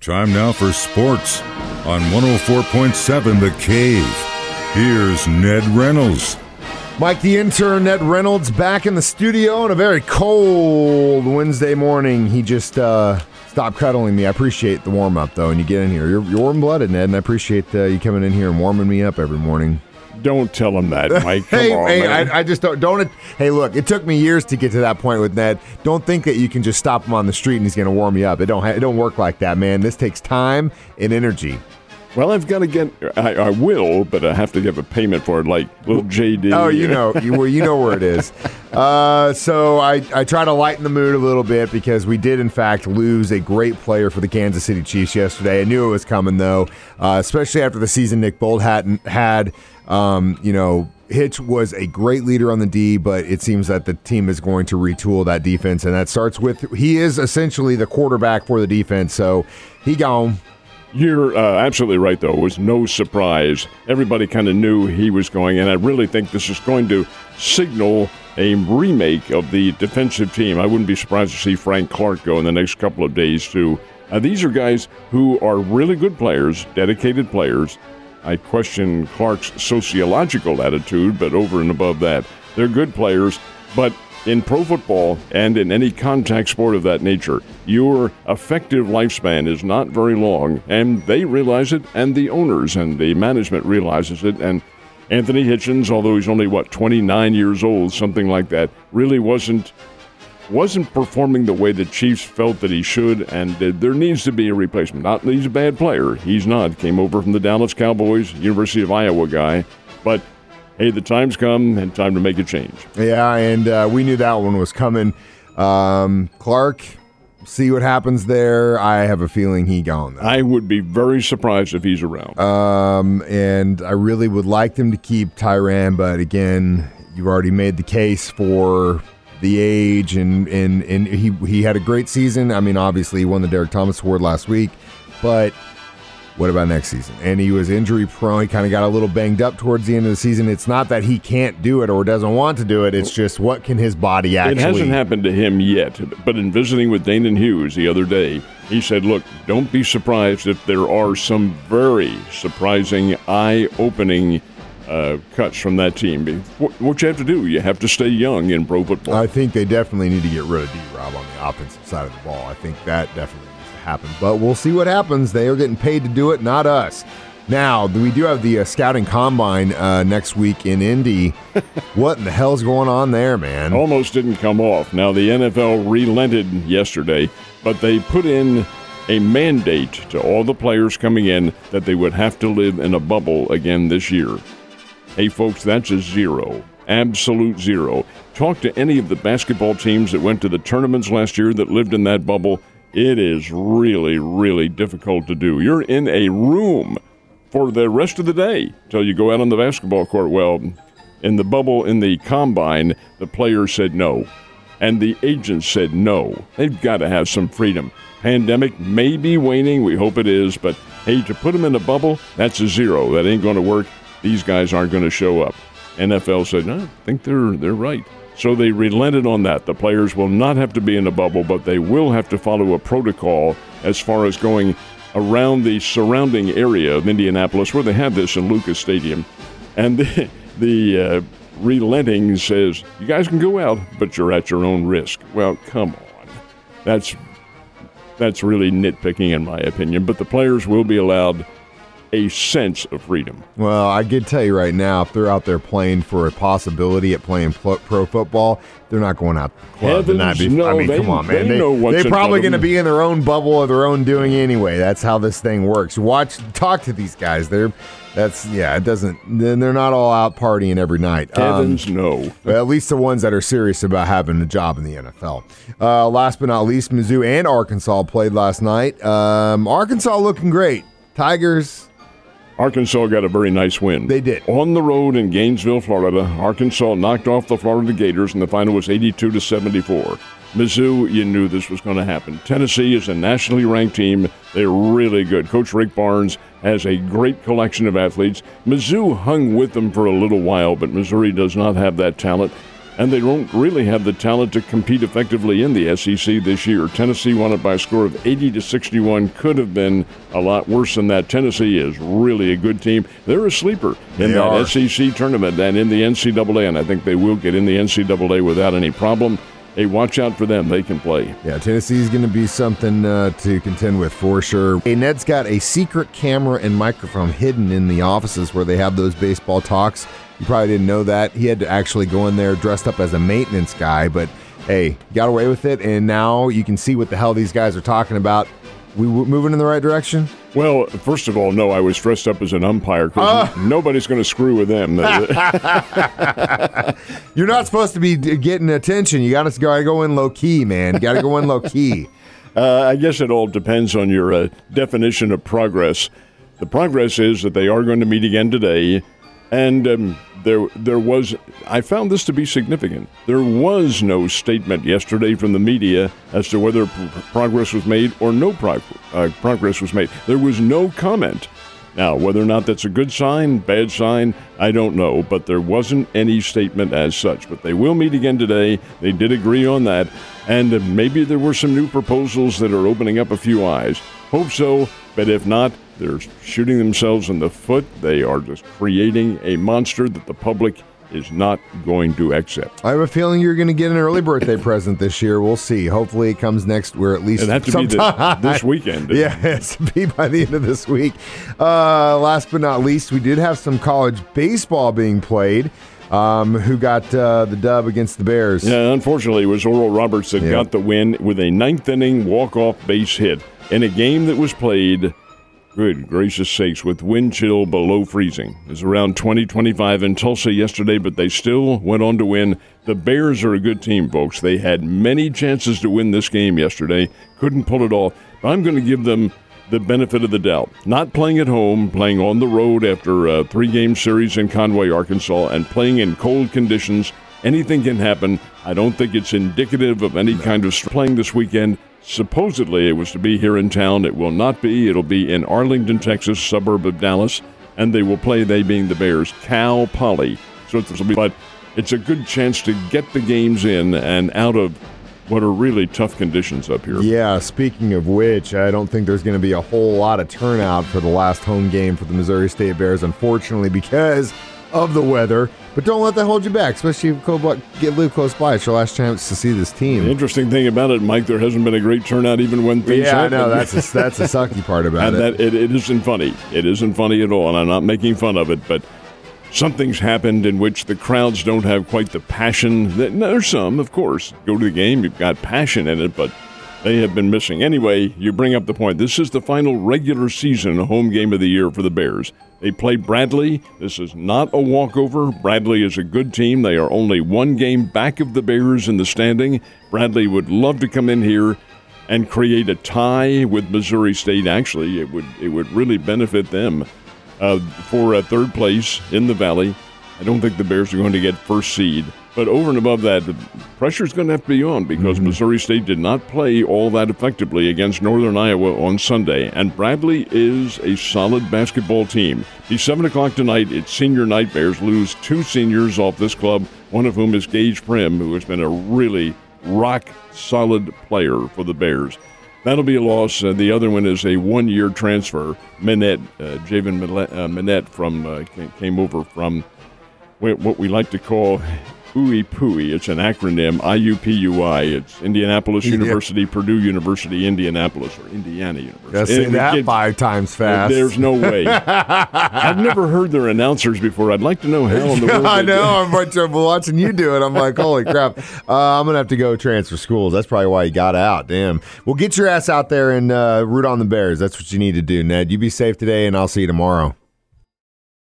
Time now for sports on 104.7 The Cave. Here's Ned Reynolds. Mike the intern, Ned Reynolds, back in the studio on a very cold Wednesday morning. He just uh, stopped cuddling me. I appreciate the warm up, though, and you get in here. You're, you're warm blooded, Ned, and I appreciate uh, you coming in here and warming me up every morning. Don't tell him that, Mike. Come hey, on, hey. I, I just don't, don't. Hey, look, it took me years to get to that point with Ned. Don't think that you can just stop him on the street and he's going to warm you up. It don't. Ha- it don't work like that, man. This takes time and energy. Well, I've got to get. I, I will, but I have to give a payment for it, like little JD. Oh, you know, you, well, you know where it is. Uh, so I, I try to lighten the mood a little bit because we did, in fact, lose a great player for the Kansas City Chiefs yesterday. I knew it was coming, though, uh, especially after the season Nick Bolton hadn't had. Um, you know, Hitch was a great leader on the D, but it seems that the team is going to retool that defense, and that starts with he is essentially the quarterback for the defense. So he gone. You're uh, absolutely right, though. It was no surprise. Everybody kind of knew he was going, and I really think this is going to signal a remake of the defensive team. I wouldn't be surprised to see Frank Clark go in the next couple of days, too. Uh, these are guys who are really good players, dedicated players. I question Clark's sociological attitude, but over and above that, they're good players. But in pro football and in any contact sport of that nature, your effective lifespan is not very long, and they realize it, and the owners and the management realizes it, and Anthony Hitchens, although he's only what 29 years old, something like that, really wasn't wasn't performing the way the Chiefs felt that he should, and there needs to be a replacement. Not that he's a bad player; he's not. Came over from the Dallas Cowboys, University of Iowa guy, but hey, the time's come and time to make a change. Yeah, and uh, we knew that one was coming. Um, Clark, see what happens there. I have a feeling he gone. Though. I would be very surprised if he's around. Um, and I really would like them to keep Tyrann, but again, you've already made the case for the age, and and and he he had a great season. I mean, obviously, he won the Derrick Thomas Award last week, but. What about next season? And he was injury prone. He kind of got a little banged up towards the end of the season. It's not that he can't do it or doesn't want to do it. It's just what can his body actually? It hasn't happened to him yet, but in visiting with Danan Hughes the other day, he said, Look, don't be surprised if there are some very surprising, eye opening uh, cuts from that team. What, what you have to do, you have to stay young in pro football. I think they definitely need to get rid of D Rob on the offensive side of the ball. I think that definitely happen. But we'll see what happens. They are getting paid to do it, not us. Now, we do have the uh, scouting combine uh, next week in Indy. what in the hell's going on there, man? Almost didn't come off. Now, the NFL relented yesterday, but they put in a mandate to all the players coming in that they would have to live in a bubble again this year. Hey, folks, that's a zero. Absolute zero. Talk to any of the basketball teams that went to the tournaments last year that lived in that bubble. It is really, really difficult to do. You're in a room for the rest of the day till you go out on the basketball court. Well, in the bubble in the combine, the players said no. And the agents said no. They've got to have some freedom. Pandemic may be waning. We hope it is. But hey, to put them in a bubble, that's a zero. That ain't going to work. These guys aren't going to show up. NFL said, no, I think they're, they're right. So they relented on that. The players will not have to be in a bubble, but they will have to follow a protocol as far as going around the surrounding area of Indianapolis, where they have this in Lucas Stadium. And the, the uh, relenting says, you guys can go out, but you're at your own risk. Well, come on. That's that's really nitpicking in my opinion, but the players will be allowed a sense of freedom. Well, I can tell you right now, if they're out there playing for a possibility at playing pro, pro football, they're not going out to the club the night Heavens, before. I mean, they- come on, man. they what's they're probably going to be in their own bubble of their own doing anyway. That's how this thing works. Watch, talk to these guys. They're that's yeah. It doesn't. Then they're not all out partying every night. Um, no. Well, at least the ones that are serious about having a job in the NFL. Uh, last but not least, Mizzou and Arkansas played last night. Um, Arkansas looking great. Tigers. Arkansas got a very nice win. They did. On the road in Gainesville, Florida, Arkansas knocked off the Florida Gators, and the final was 82 to 74. Mizzou, you knew this was going to happen. Tennessee is a nationally ranked team. They're really good. Coach Rick Barnes has a great collection of athletes. Mizzou hung with them for a little while, but Missouri does not have that talent. And they don't really have the talent to compete effectively in the SEC this year. Tennessee won it by a score of 80 to 61. Could have been a lot worse than that. Tennessee is really a good team. They're a sleeper in They that are. SEC tournament and in the NCAA, and I think they will get in the NCAA without any problem. Hey, watch out for them. They can play. Yeah, Tennessee's going to be something uh, to contend with for sure. Hey, Ned's got a secret camera and microphone hidden in the offices where they have those baseball talks. You probably didn't know that. He had to actually go in there dressed up as a maintenance guy, but hey, got away with it, and now you can see what the hell these guys are talking about. We w- moving in the right direction? Well, first of all, no, I was dressed up as an umpire because nobody's going to screw with them. You're not supposed to be d- getting attention. You got to go in low key, man. You got to go in low key. Uh, I guess it all depends on your uh, definition of progress. The progress is that they are going to meet again today, and um, there there was. I found this to be significant. There was no statement yesterday from the media as to whether p- progress was made or no uh, progress was made. There was no comment. Now, whether or not that's a good sign, bad sign, I don't know, but there wasn't any statement as such. But they will meet again today. They did agree on that. And maybe there were some new proposals that are opening up a few eyes. Hope so, but if not, they're shooting themselves in the foot. They are just creating a monster that the public is not going to accept. I have a feeling you're going to get an early birthday present this year. We'll see. Hopefully, it comes next. We're at least be sometime. the, this weekend. Yeah, it's to be by the end of this week. Uh, last but not least, we did have some college baseball being played. Um, who got uh, the dub against the Bears? Yeah, unfortunately, it was Oral Roberts that Yeah. got the win with a ninth inning walk-off base hit in a game that was played. Good gracious sakes, with wind chill below freezing. It was around 20, 25 in Tulsa yesterday, but they still went on to win. The Bears are a good team, folks. They had many chances to win this game yesterday, couldn't pull it off. But I'm going to give them the benefit of the doubt. Not playing at home, playing on the road after a three game series in Conway, Arkansas, and playing in cold conditions. Anything can happen. I don't think it's indicative of any kind of playing this weekend. Supposedly it was to be here in town. It will not be. It'll be in Arlington, Texas, suburb of Dallas, and they will play, they being the Bears, Cal Poly. So it's, but it's a good chance to get the games in and out of what are really tough conditions up here. Yeah, speaking of which, I don't think there's going to be a whole lot of turnout for the last home game for the Missouri State Bears, unfortunately, because of the weather. But don't let that hold you back, especially if you get live close by. It's your last chance to see this team. The interesting thing about it, Mike, there hasn't been a great turnout even when things Yeah, I know that's a, that's a sucky part about and it. that it, it isn't funny. It isn't funny at all, and I'm not making fun of it, but something's happened in which the crowds don't have quite the passion. That, there's some, of course. Go to the game, you've got passion in it, but they have been missing. Anyway, you bring up the point. This is the final regular season home game of the year for the Bears. They play Bradley. This is not a walkover. Bradley is a good team. They are only one game back of the Bears in the standing. Bradley would love to come in here and create a tie with Missouri State. Actually, it would it would really benefit them uh, for a third place in the Valley. I don't think the Bears are going to get first seed, but over and above that, the pressure is going to have to be on because Missouri State did not play all that effectively against Northern Iowa on Sunday, and Bradley is a solid basketball team. Be seven o'clock tonight. It's senior night. Bears lose two seniors off this club, one of whom is Gaige Prim, who has been a really rock solid player for the Bears. That'll be a loss. Uh, the other one is a one-year transfer. Minnett, uh, Jaylen Minnett, uh, from uh, came over from what we like to call UI PUI. It's an acronym, IUPUI. It's Indianapolis. University, Purdue University, Indianapolis, or Indiana University. Gotta say that five times fast. There's no way. I've never heard their announcers before. I'd like to know how in the world I they do it. know. I'm watching, watching you do it. I'm like, holy crap. Uh, I'm going to have to go transfer schools. That's probably why he got out. Damn. Well, get your ass out there and uh, root on the Bears. That's what you need to do, Ned. You be safe today, and I'll see you tomorrow.